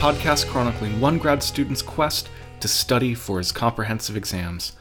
podcast chronicling one grad student's quest to study for his comprehensive exams.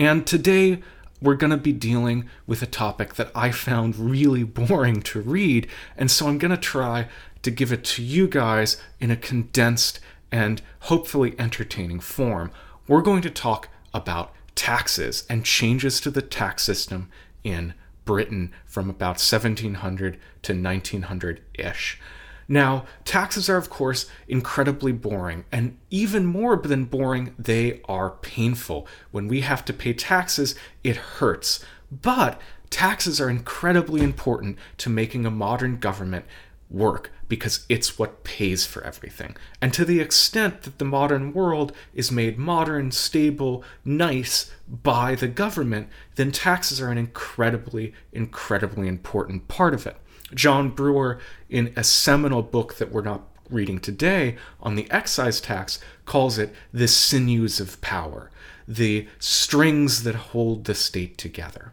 And today, we're going to be dealing with a topic that I found really boring to read, and so I'm going to try to give it to you guys in a condensed and hopefully entertaining form. We're going to talk about taxes and changes to the tax system in Britain from about 1700 to 1900 ish. Now, taxes are, of course, incredibly boring, and even more than boring, they are painful. When we have to pay taxes, it hurts. But taxes are incredibly important to making a modern government work because it's what pays for everything. And to the extent that the modern world is made modern, stable, nice by the government, then taxes are an incredibly, incredibly important part of it. John Brewer, in a seminal book that we're not reading today on the excise tax, calls it the sinews of power, the strings that hold the state together.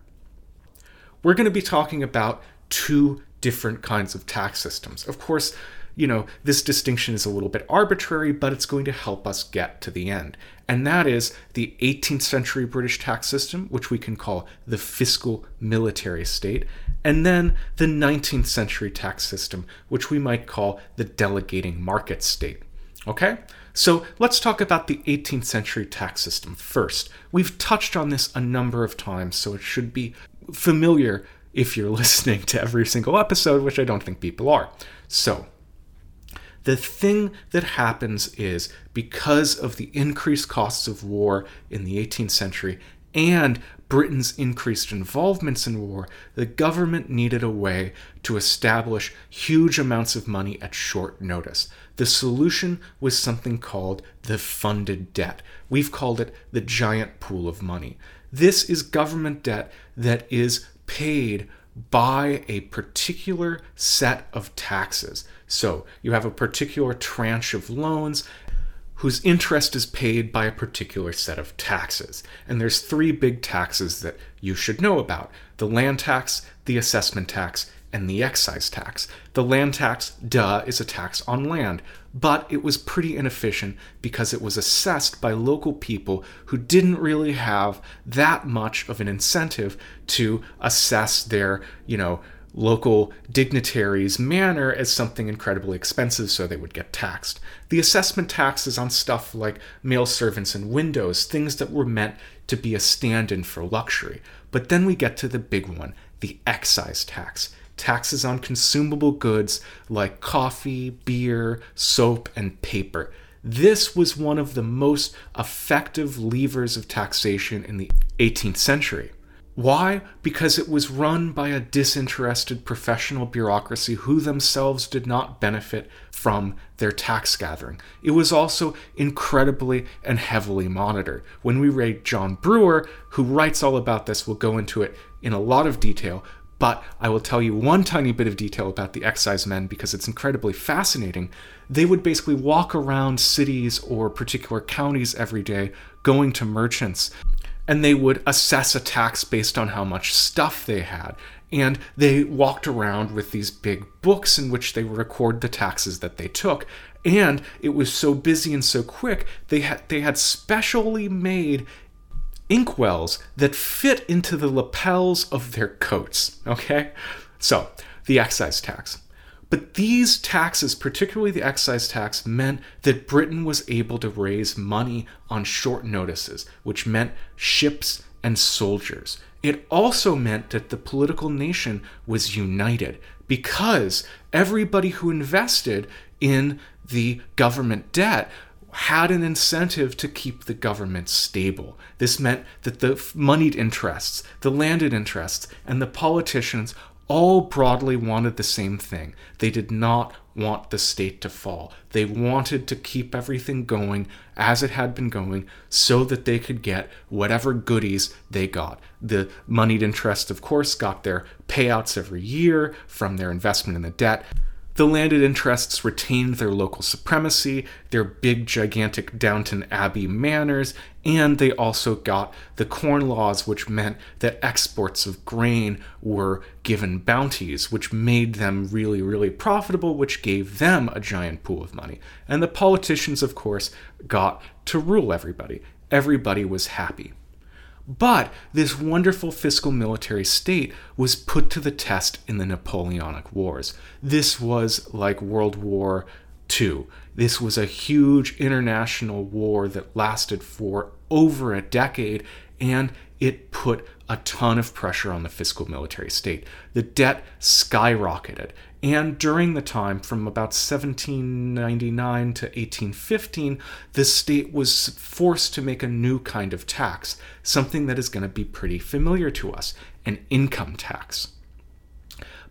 We're going to be talking about two different kinds of tax systems. Of course, you know, this distinction is a little bit arbitrary, but it's going to help us get to the end. And that is the 18th century British tax system, which we can call the fiscal military state, and then the 19th century tax system, which we might call the delegating market state. Okay? So let's talk about the 18th century tax system first. We've touched on this a number of times, so it should be familiar if you're listening to every single episode, which I don't think people are. So, the thing that happens is because of the increased costs of war in the 18th century and Britain's increased involvements in war, the government needed a way to establish huge amounts of money at short notice. The solution was something called the funded debt. We've called it the giant pool of money. This is government debt that is paid by a particular set of taxes. So you have a particular tranche of loans, whose interest is paid by a particular set of taxes. And there's three big taxes that you should know about the land tax, the assessment tax, and the excise tax. The land tax, duh, is a tax on land, but it was pretty inefficient because it was assessed by local people who didn't really have that much of an incentive to assess their, you know, local dignitaries' manor as something incredibly expensive, so they would get taxed. The assessment taxes on stuff like male servants and windows, things that were meant to be a stand in for luxury. But then we get to the big one the excise tax. Taxes on consumable goods like coffee, beer, soap, and paper. This was one of the most effective levers of taxation in the 18th century. Why? Because it was run by a disinterested professional bureaucracy who themselves did not benefit from their tax gathering. It was also incredibly and heavily monitored. When we read John Brewer, who writes all about this, we'll go into it in a lot of detail, but I will tell you one tiny bit of detail about the excise men because it's incredibly fascinating. They would basically walk around cities or particular counties every day, going to merchants and they would assess a tax based on how much stuff they had. And they walked around with these big books in which they record the taxes that they took. And it was so busy and so quick, they had they had specially made inkwells that fit into the lapels of their coats. Okay? So, the excise tax. But these taxes, particularly the excise tax, meant that Britain was able to raise money on short notices, which meant ships and soldiers. It also meant that the political nation was united because everybody who invested in the government debt had an incentive to keep the government stable. This meant that the moneyed interests, the landed interests, and the politicians all broadly wanted the same thing. They did not want the state to fall. They wanted to keep everything going as it had been going so that they could get whatever goodies they got. The moneyed interest, of course, got their payouts every year from their investment in the debt. The landed interests retained their local supremacy, their big, gigantic Downton Abbey manors, and they also got the corn laws, which meant that exports of grain were given bounties, which made them really, really profitable, which gave them a giant pool of money. And the politicians, of course, got to rule everybody. Everybody was happy. But this wonderful fiscal military state was put to the test in the Napoleonic Wars. This was like World War II. This was a huge international war that lasted for over a decade, and it put a ton of pressure on the fiscal military state. The debt skyrocketed. And during the time from about 1799 to 1815, the state was forced to make a new kind of tax, something that is going to be pretty familiar to us an income tax.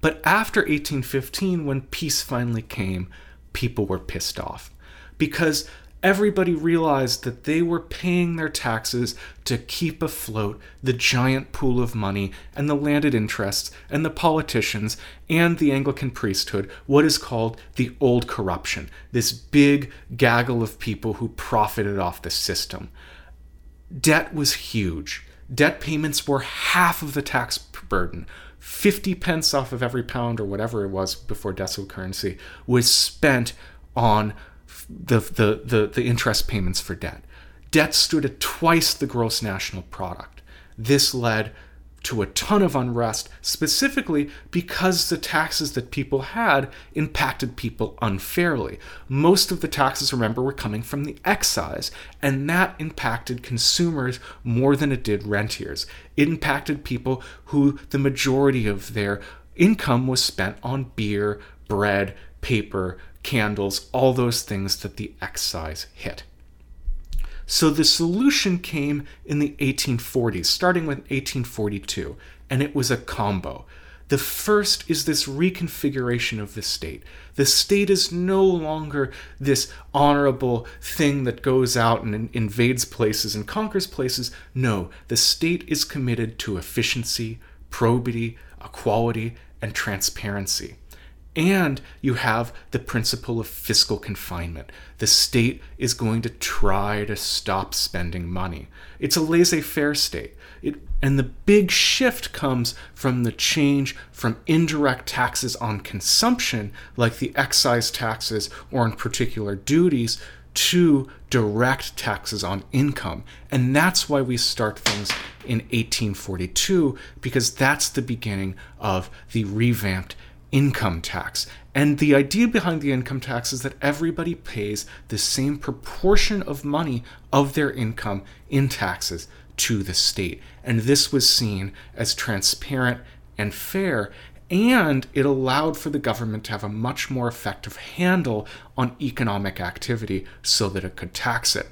But after 1815, when peace finally came, people were pissed off because everybody realized that they were paying their taxes to keep afloat the giant pool of money and the landed interests and the politicians and the Anglican priesthood, what is called the old corruption, this big gaggle of people who profited off the system. Debt was huge. Debt payments were half of the tax burden. 50 pence off of every pound or whatever it was before decimal currency was spent on the, the, the, the interest payments for debt. Debt stood at twice the gross national product. This led to a ton of unrest, specifically because the taxes that people had impacted people unfairly. Most of the taxes, remember, were coming from the excise, and that impacted consumers more than it did rentiers. It impacted people who the majority of their income was spent on beer, bread, paper, candles, all those things that the excise hit. So the solution came in the 1840s, starting with 1842, and it was a combo. The first is this reconfiguration of the state. The state is no longer this honorable thing that goes out and invades places and conquers places. No, the state is committed to efficiency, probity, equality, and transparency. And you have the principle of fiscal confinement. The state is going to try to stop spending money. It's a laissez faire state. It, and the big shift comes from the change from indirect taxes on consumption, like the excise taxes or in particular duties, to direct taxes on income. And that's why we start things in 1842, because that's the beginning of the revamped income tax. And the idea behind the income tax is that everybody pays the same proportion of money of their income in taxes to the state. And this was seen as transparent and fair. And it allowed for the government to have a much more effective handle on economic activity so that it could tax it.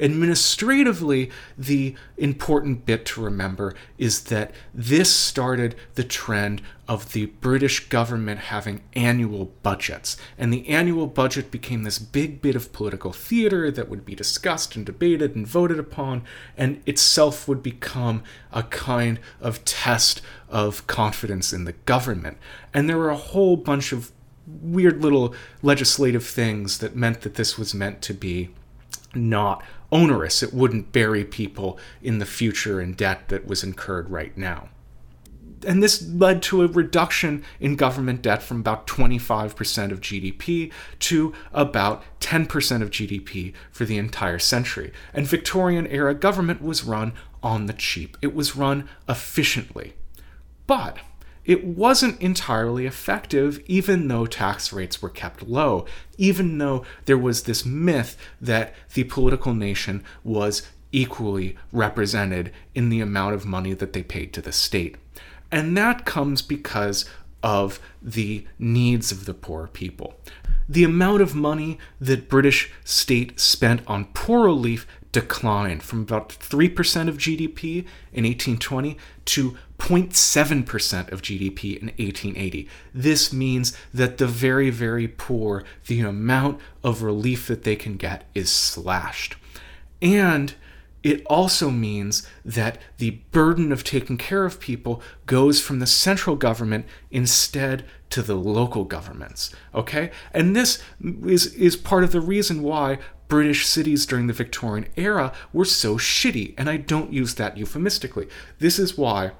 Administratively, the important bit to remember is that this started the trend of the British government having annual budgets. And the annual budget became this big bit of political theater that would be discussed and debated and voted upon, and itself would become a kind of test of confidence in the government. And there were a whole bunch of weird little legislative things that meant that this was meant to be not onerous. It wouldn't bury people in the future in debt that was incurred right now. And this led to a reduction in government debt from about 25% of GDP to about 10% of GDP for the entire century. And Victorian era government was run on the cheap, it was run efficiently. But it wasn't entirely effective, even though tax rates were kept low, even though there was this myth that the political nation was equally represented in the amount of money that they paid to the state. And that comes because of the needs of the poor people. The amount of money that British state spent on poor relief declined from about 3% of GDP in 1820 to 0.7% of GDP in 1880. This means that the very, very poor, the amount of relief that they can get is slashed. And it also means that the burden of taking care of people goes from the central government instead to the local governments. Okay? And this is, is part of the reason why British cities during the Victorian era were so shitty. And I don't use that euphemistically. This is why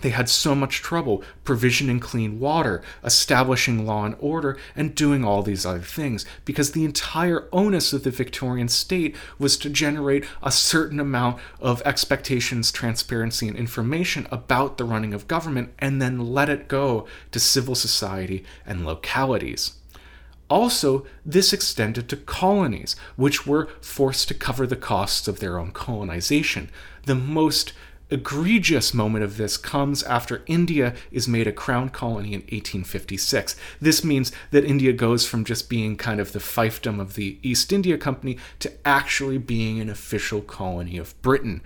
they had so much trouble provisioning clean water, establishing law and order, and doing all these other things because the entire onus of the Victorian state was to generate a certain amount of expectations, transparency, and information about the running of government and then let it go to civil society and localities. Also, this extended to colonies, which were forced to cover the costs of their own colonization. The most egregious moment of this comes after India is made a crown colony in 1856. This means that India goes from just being kind of the fiefdom of the East India Company to actually being an official colony of Britain.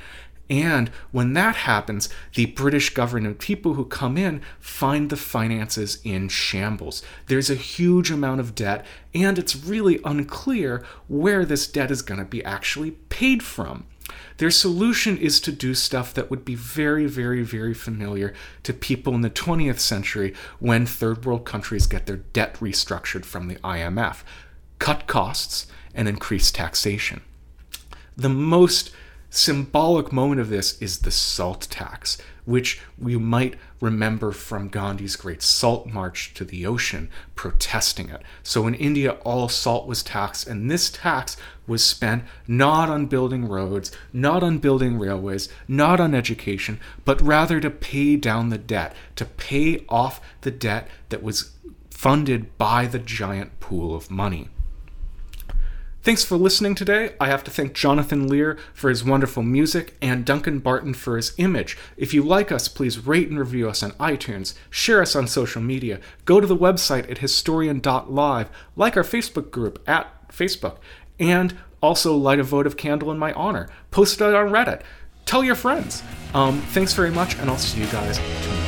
And when that happens, the British government people who come in find the finances in shambles. There's a huge amount of debt, and it's really unclear where this debt is going to be actually paid from. Their solution is to do stuff that would be very, very, very familiar to people in the 20th century when third world countries get their debt restructured from the IMF cut costs and increase taxation. The most symbolic moment of this is the salt tax, which you might remember from Gandhi's great salt march to the ocean, protesting it. So in India, all salt was taxed, and this tax was spent not on building roads, not on building railways, not on education, but rather to pay down the debt, to pay off the debt that was funded by the giant pool of money. Thanks for listening today. I have to thank Jonathan Lear for his wonderful music and Duncan Barton for his image. If you like us, please rate and review us on iTunes, share us on social media, go to the website at historian.live, like our Facebook group at Facebook, and also light a votive candle in my honor. Post it on Reddit. Tell your friends. Um, thanks very much, and I'll see you guys tomorrow.